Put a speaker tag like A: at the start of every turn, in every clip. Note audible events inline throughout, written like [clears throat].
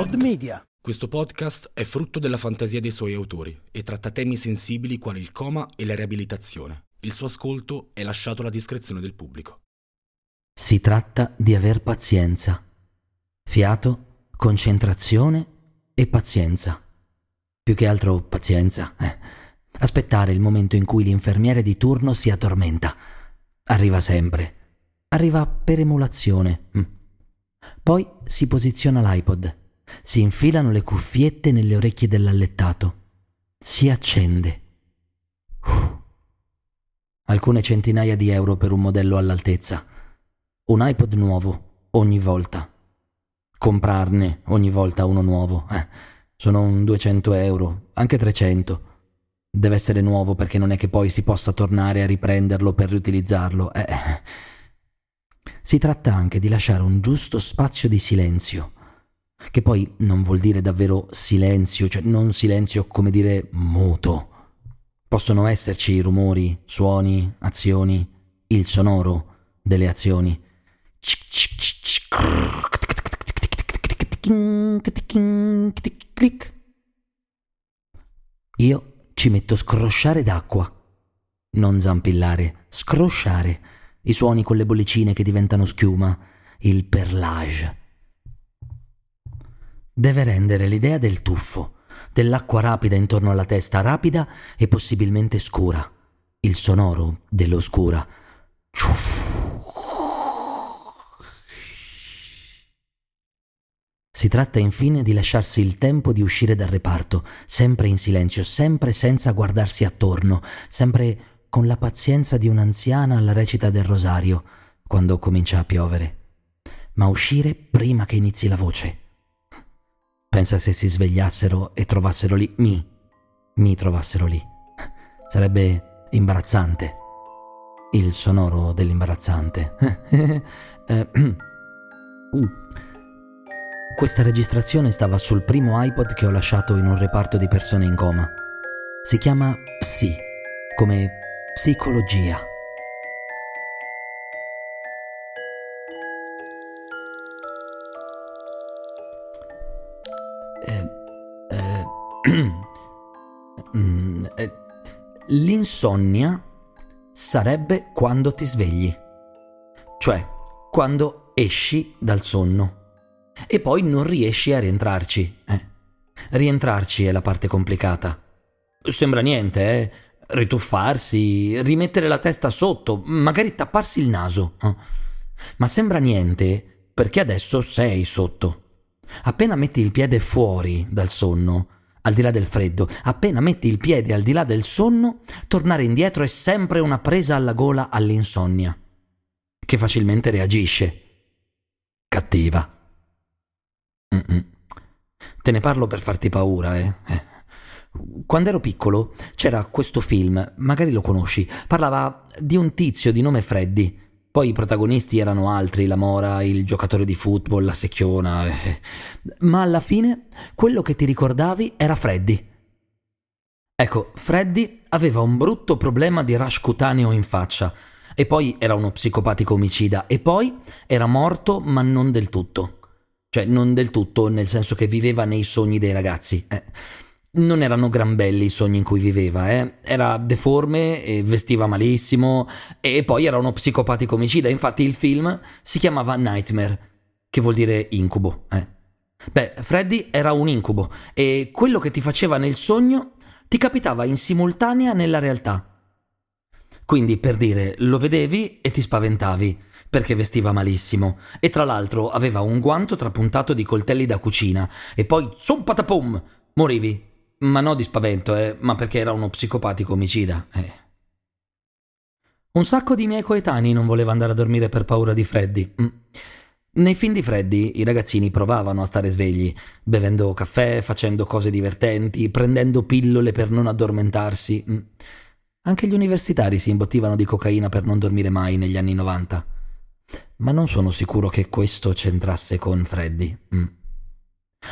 A: Pod Media.
B: Questo podcast è frutto della fantasia dei suoi autori e tratta temi sensibili quali il coma e la riabilitazione. Il suo ascolto è lasciato alla discrezione del pubblico.
C: Si tratta di aver pazienza. Fiato, concentrazione e pazienza. Più che altro pazienza. Eh. Aspettare il momento in cui l'infermiere di turno si addormenta. Arriva sempre. Arriva per emulazione. Mm. Poi si posiziona l'iPod. Si infilano le cuffiette nelle orecchie dell'allettato. Si accende. Uff. Alcune centinaia di euro per un modello all'altezza. Un iPod nuovo ogni volta. Comprarne ogni volta uno nuovo. Eh, sono un 200 euro, anche 300. Deve essere nuovo perché non è che poi si possa tornare a riprenderlo per riutilizzarlo. Eh. Si tratta anche di lasciare un giusto spazio di silenzio, che poi non vuol dire davvero silenzio, cioè non silenzio come dire muto. Possono esserci rumori, suoni, azioni, il sonoro delle azioni. Io ci metto scrosciare d'acqua. Non zampillare, scrosciare. I suoni con le bollicine che diventano schiuma. Il perlage. Deve rendere l'idea del tuffo, dell'acqua rapida intorno alla testa, rapida e possibilmente scura. Il sonoro dell'oscura. Si tratta infine di lasciarsi il tempo di uscire dal reparto, sempre in silenzio, sempre senza guardarsi attorno, sempre con la pazienza di un'anziana alla recita del rosario, quando comincia a piovere. Ma uscire prima che inizi la voce. Pensa se si svegliassero e trovassero lì mi, mi trovassero lì. Sarebbe imbarazzante. Il sonoro dell'imbarazzante. [laughs] eh, [clears throat] Questa registrazione stava sul primo iPod che ho lasciato in un reparto di persone in coma. Si chiama Psi, come psicologia. [clears throat] l'insonnia sarebbe quando ti svegli, cioè quando esci dal sonno e poi non riesci a rientrarci. Eh. Rientrarci è la parte complicata. Sembra niente, eh? Rituffarsi, rimettere la testa sotto, magari tapparsi il naso. Eh? Ma sembra niente perché adesso sei sotto. Appena metti il piede fuori dal sonno, al di là del freddo, appena metti il piede al di là del sonno, tornare indietro è sempre una presa alla gola all'insonnia, che facilmente reagisce. Cattiva. Mm-mm. Te ne parlo per farti paura, eh. eh. Quando ero piccolo c'era questo film, magari lo conosci, parlava di un tizio di nome Freddy. Poi i protagonisti erano altri, la Mora, il giocatore di football, la secchiona. Eh. Ma alla fine quello che ti ricordavi era Freddy. Ecco, Freddy aveva un brutto problema di rash cutaneo in faccia. E poi era uno psicopatico omicida. E poi era morto, ma non del tutto. Cioè, non del tutto, nel senso che viveva nei sogni dei ragazzi. Eh. Non erano gran belli i sogni in cui viveva, eh. Era deforme, vestiva malissimo e poi era uno psicopatico omicida. Infatti il film si chiamava Nightmare, che vuol dire incubo. Eh. Beh, Freddy era un incubo e quello che ti faceva nel sogno ti capitava in simultanea nella realtà. Quindi, per dire, lo vedevi e ti spaventavi perché vestiva malissimo e tra l'altro aveva un guanto trapuntato di coltelli da cucina e poi zum patapum morivi. Ma no di spavento, eh, ma perché era uno psicopatico omicida. Eh. Un sacco di miei coetanei non voleva andare a dormire per paura di Freddy. Mm. Nei film di Freddy i ragazzini provavano a stare svegli, bevendo caffè, facendo cose divertenti, prendendo pillole per non addormentarsi. Mm. Anche gli universitari si imbottivano di cocaina per non dormire mai negli anni 90 ma non sono sicuro che questo c'entrasse con Freddy. Mm.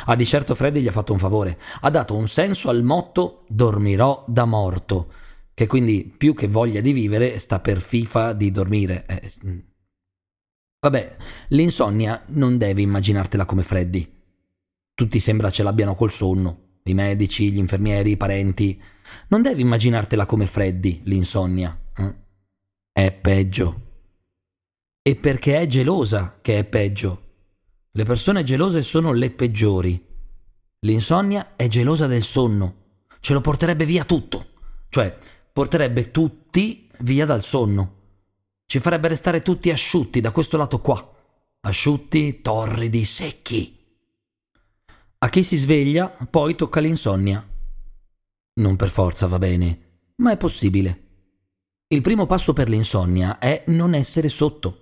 C: Ah, di certo Freddy gli ha fatto un favore. Ha dato un senso al motto dormirò da morto, che quindi più che voglia di vivere sta per FIFA di dormire. Eh, mm. Vabbè, l'insonnia non devi immaginartela come Freddy. tutti sembra ce l'abbiano col sonno, i medici, gli infermieri, i parenti. Non devi immaginartela come Freddy, l'insonnia. Eh? È peggio. E perché è gelosa che è peggio. Le persone gelose sono le peggiori. L'insonnia è gelosa del sonno. Ce lo porterebbe via tutto. Cioè, porterebbe tutti via dal sonno. Ci farebbe restare tutti asciutti da questo lato qua. Asciutti, torridi, secchi. A chi si sveglia, poi tocca l'insonnia. Non per forza va bene, ma è possibile. Il primo passo per l'insonnia è non essere sotto.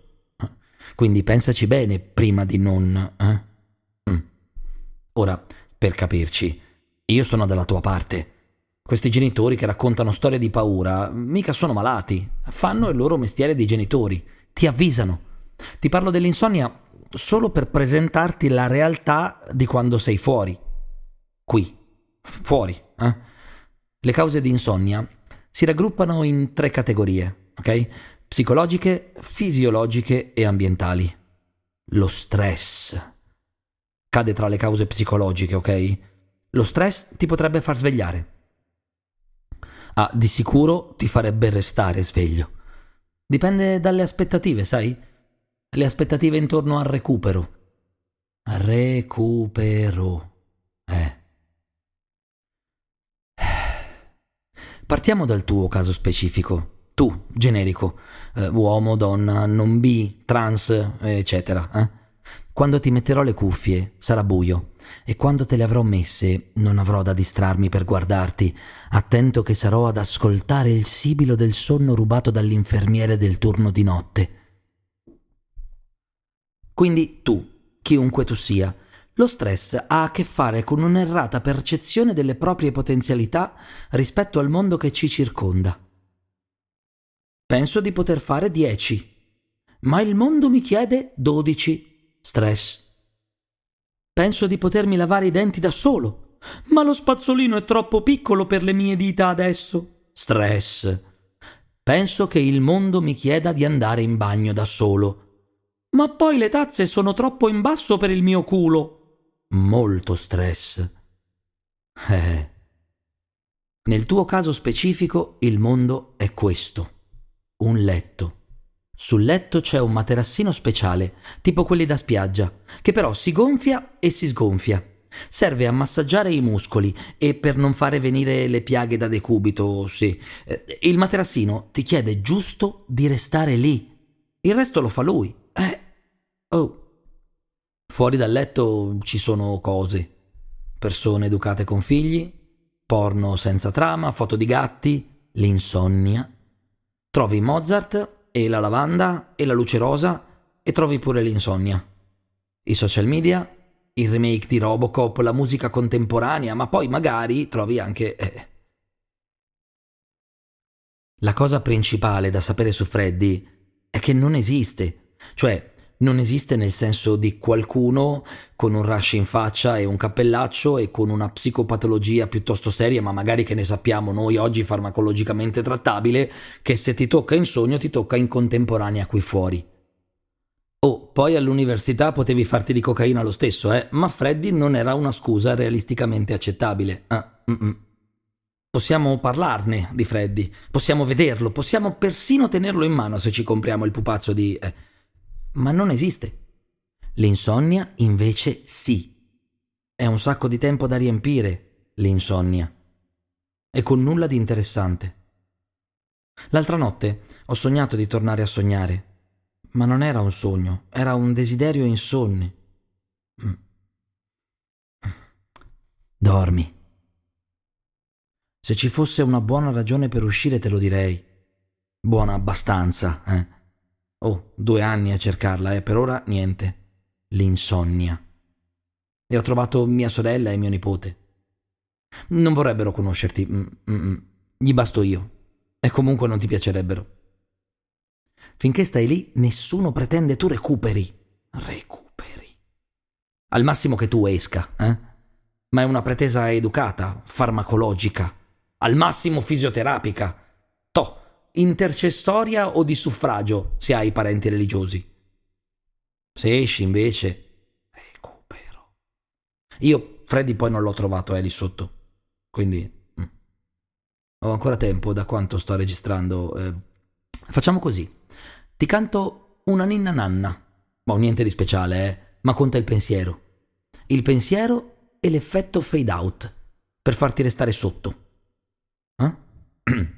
C: Quindi pensaci bene prima di non... Eh? Mm. Ora, per capirci, io sono dalla tua parte. Questi genitori che raccontano storie di paura mica sono malati, fanno il loro mestiere di genitori, ti avvisano. Ti parlo dell'insonnia solo per presentarti la realtà di quando sei fuori. Qui, fuori. Eh? Le cause di insonnia si raggruppano in tre categorie, ok? Psicologiche, fisiologiche e ambientali. Lo stress cade tra le cause psicologiche, ok? Lo stress ti potrebbe far svegliare. Ah, di sicuro ti farebbe restare sveglio. Dipende dalle aspettative, sai? le aspettative intorno al recupero. Recupero. Eh. [sighs] Partiamo dal tuo caso specifico. Tu, generico, eh, uomo, donna, non bi, trans, eccetera. Eh? Quando ti metterò le cuffie sarà buio e quando te le avrò messe non avrò da distrarmi per guardarti, attento che sarò ad ascoltare il sibilo del sonno rubato dall'infermiere del turno di notte. Quindi tu, chiunque tu sia, lo stress ha a che fare con un'errata percezione delle proprie potenzialità rispetto al mondo che ci circonda. Penso di poter fare 10, ma il mondo mi chiede 12. Stress. Penso di potermi lavare i denti da solo, ma lo spazzolino è troppo piccolo per le mie dita adesso. Stress. Penso che il mondo mi chieda di andare in bagno da solo ma poi le tazze sono troppo in basso per il mio culo. Molto stress. Eh. Nel tuo caso specifico il mondo è questo. Un letto. Sul letto c'è un materassino speciale, tipo quelli da spiaggia, che però si gonfia e si sgonfia. Serve a massaggiare i muscoli e per non fare venire le piaghe da decubito, sì. Eh, il materassino ti chiede giusto di restare lì. Il resto lo fa lui. Eh. Oh. Fuori dal letto ci sono cose. Persone educate con figli, porno senza trama, foto di gatti, l'insonnia. Trovi Mozart e la lavanda e la luce rosa e trovi pure l'insonnia. I social media, il remake di Robocop, la musica contemporanea, ma poi magari trovi anche... Eh. La cosa principale da sapere su Freddy è che non esiste. Cioè, non esiste nel senso di qualcuno con un rush in faccia e un cappellaccio e con una psicopatologia piuttosto seria, ma magari che ne sappiamo noi oggi farmacologicamente trattabile, che se ti tocca in sogno ti tocca in contemporanea qui fuori. Oh, poi all'università potevi farti di cocaina lo stesso, eh, ma Freddy non era una scusa realisticamente accettabile. Ah, Possiamo parlarne di Freddy, possiamo vederlo, possiamo persino tenerlo in mano se ci compriamo il pupazzo di... Eh, ma non esiste. L'insonnia invece sì. È un sacco di tempo da riempire, l'insonnia. E con nulla di interessante. L'altra notte ho sognato di tornare a sognare, ma non era un sogno, era un desiderio insonne. Mm. Dormi. Se ci fosse una buona ragione per uscire te lo direi. Buona abbastanza, eh? Oh, due anni a cercarla e eh, per ora niente. L'insonnia. E ho trovato mia sorella e mio nipote. Non vorrebbero conoscerti. Mm-mm. Gli basto io. E comunque non ti piacerebbero. Finché stai lì, nessuno pretende tu recuperi. Recuperi. Al massimo che tu esca, eh? Ma è una pretesa educata, farmacologica. Al massimo fisioterapica intercessoria o di suffragio se hai parenti religiosi. Se esci invece, recupero. Io Freddy poi non l'ho trovato, è lì sotto. Quindi mm. ho ancora tempo da quanto sto registrando. Eh, facciamo così. Ti canto una ninna nanna. Ma boh, niente di speciale, eh, ma conta il pensiero. Il pensiero e l'effetto fade out per farti restare sotto. Eh? [clears throat]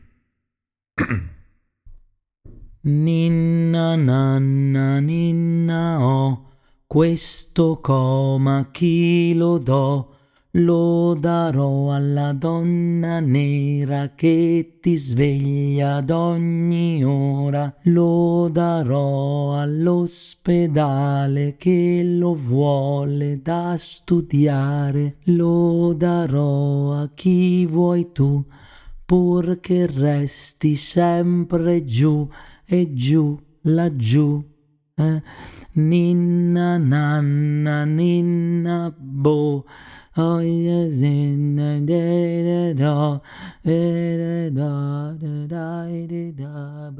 C: [clears throat] ninna nanna ninna oh questo coma chi lo do? Lo darò alla donna nera che ti sveglia ad ogni ora, lo darò all'ospedale che lo vuole da studiare, lo darò a chi vuoi tu, pur che resti sempre giù e giù laggiù. Eh? Ninna nanna ninna bo oh yes de de da de de da de da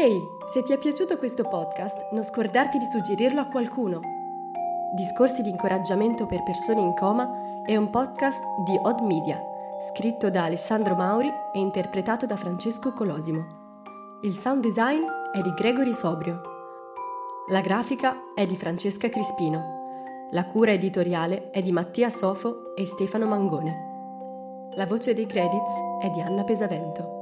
A: Ehi, se ti è piaciuto questo podcast, non scordarti di suggerirlo a qualcuno. Discorsi di incoraggiamento per persone in coma è un podcast di Odd Media, scritto da Alessandro Mauri e interpretato da Francesco Colosimo. Il sound design è di Gregory Sobrio. La grafica è di Francesca Crispino. La cura editoriale è di Mattia Sofo e Stefano Mangone. La voce dei credits è di Anna Pesavento.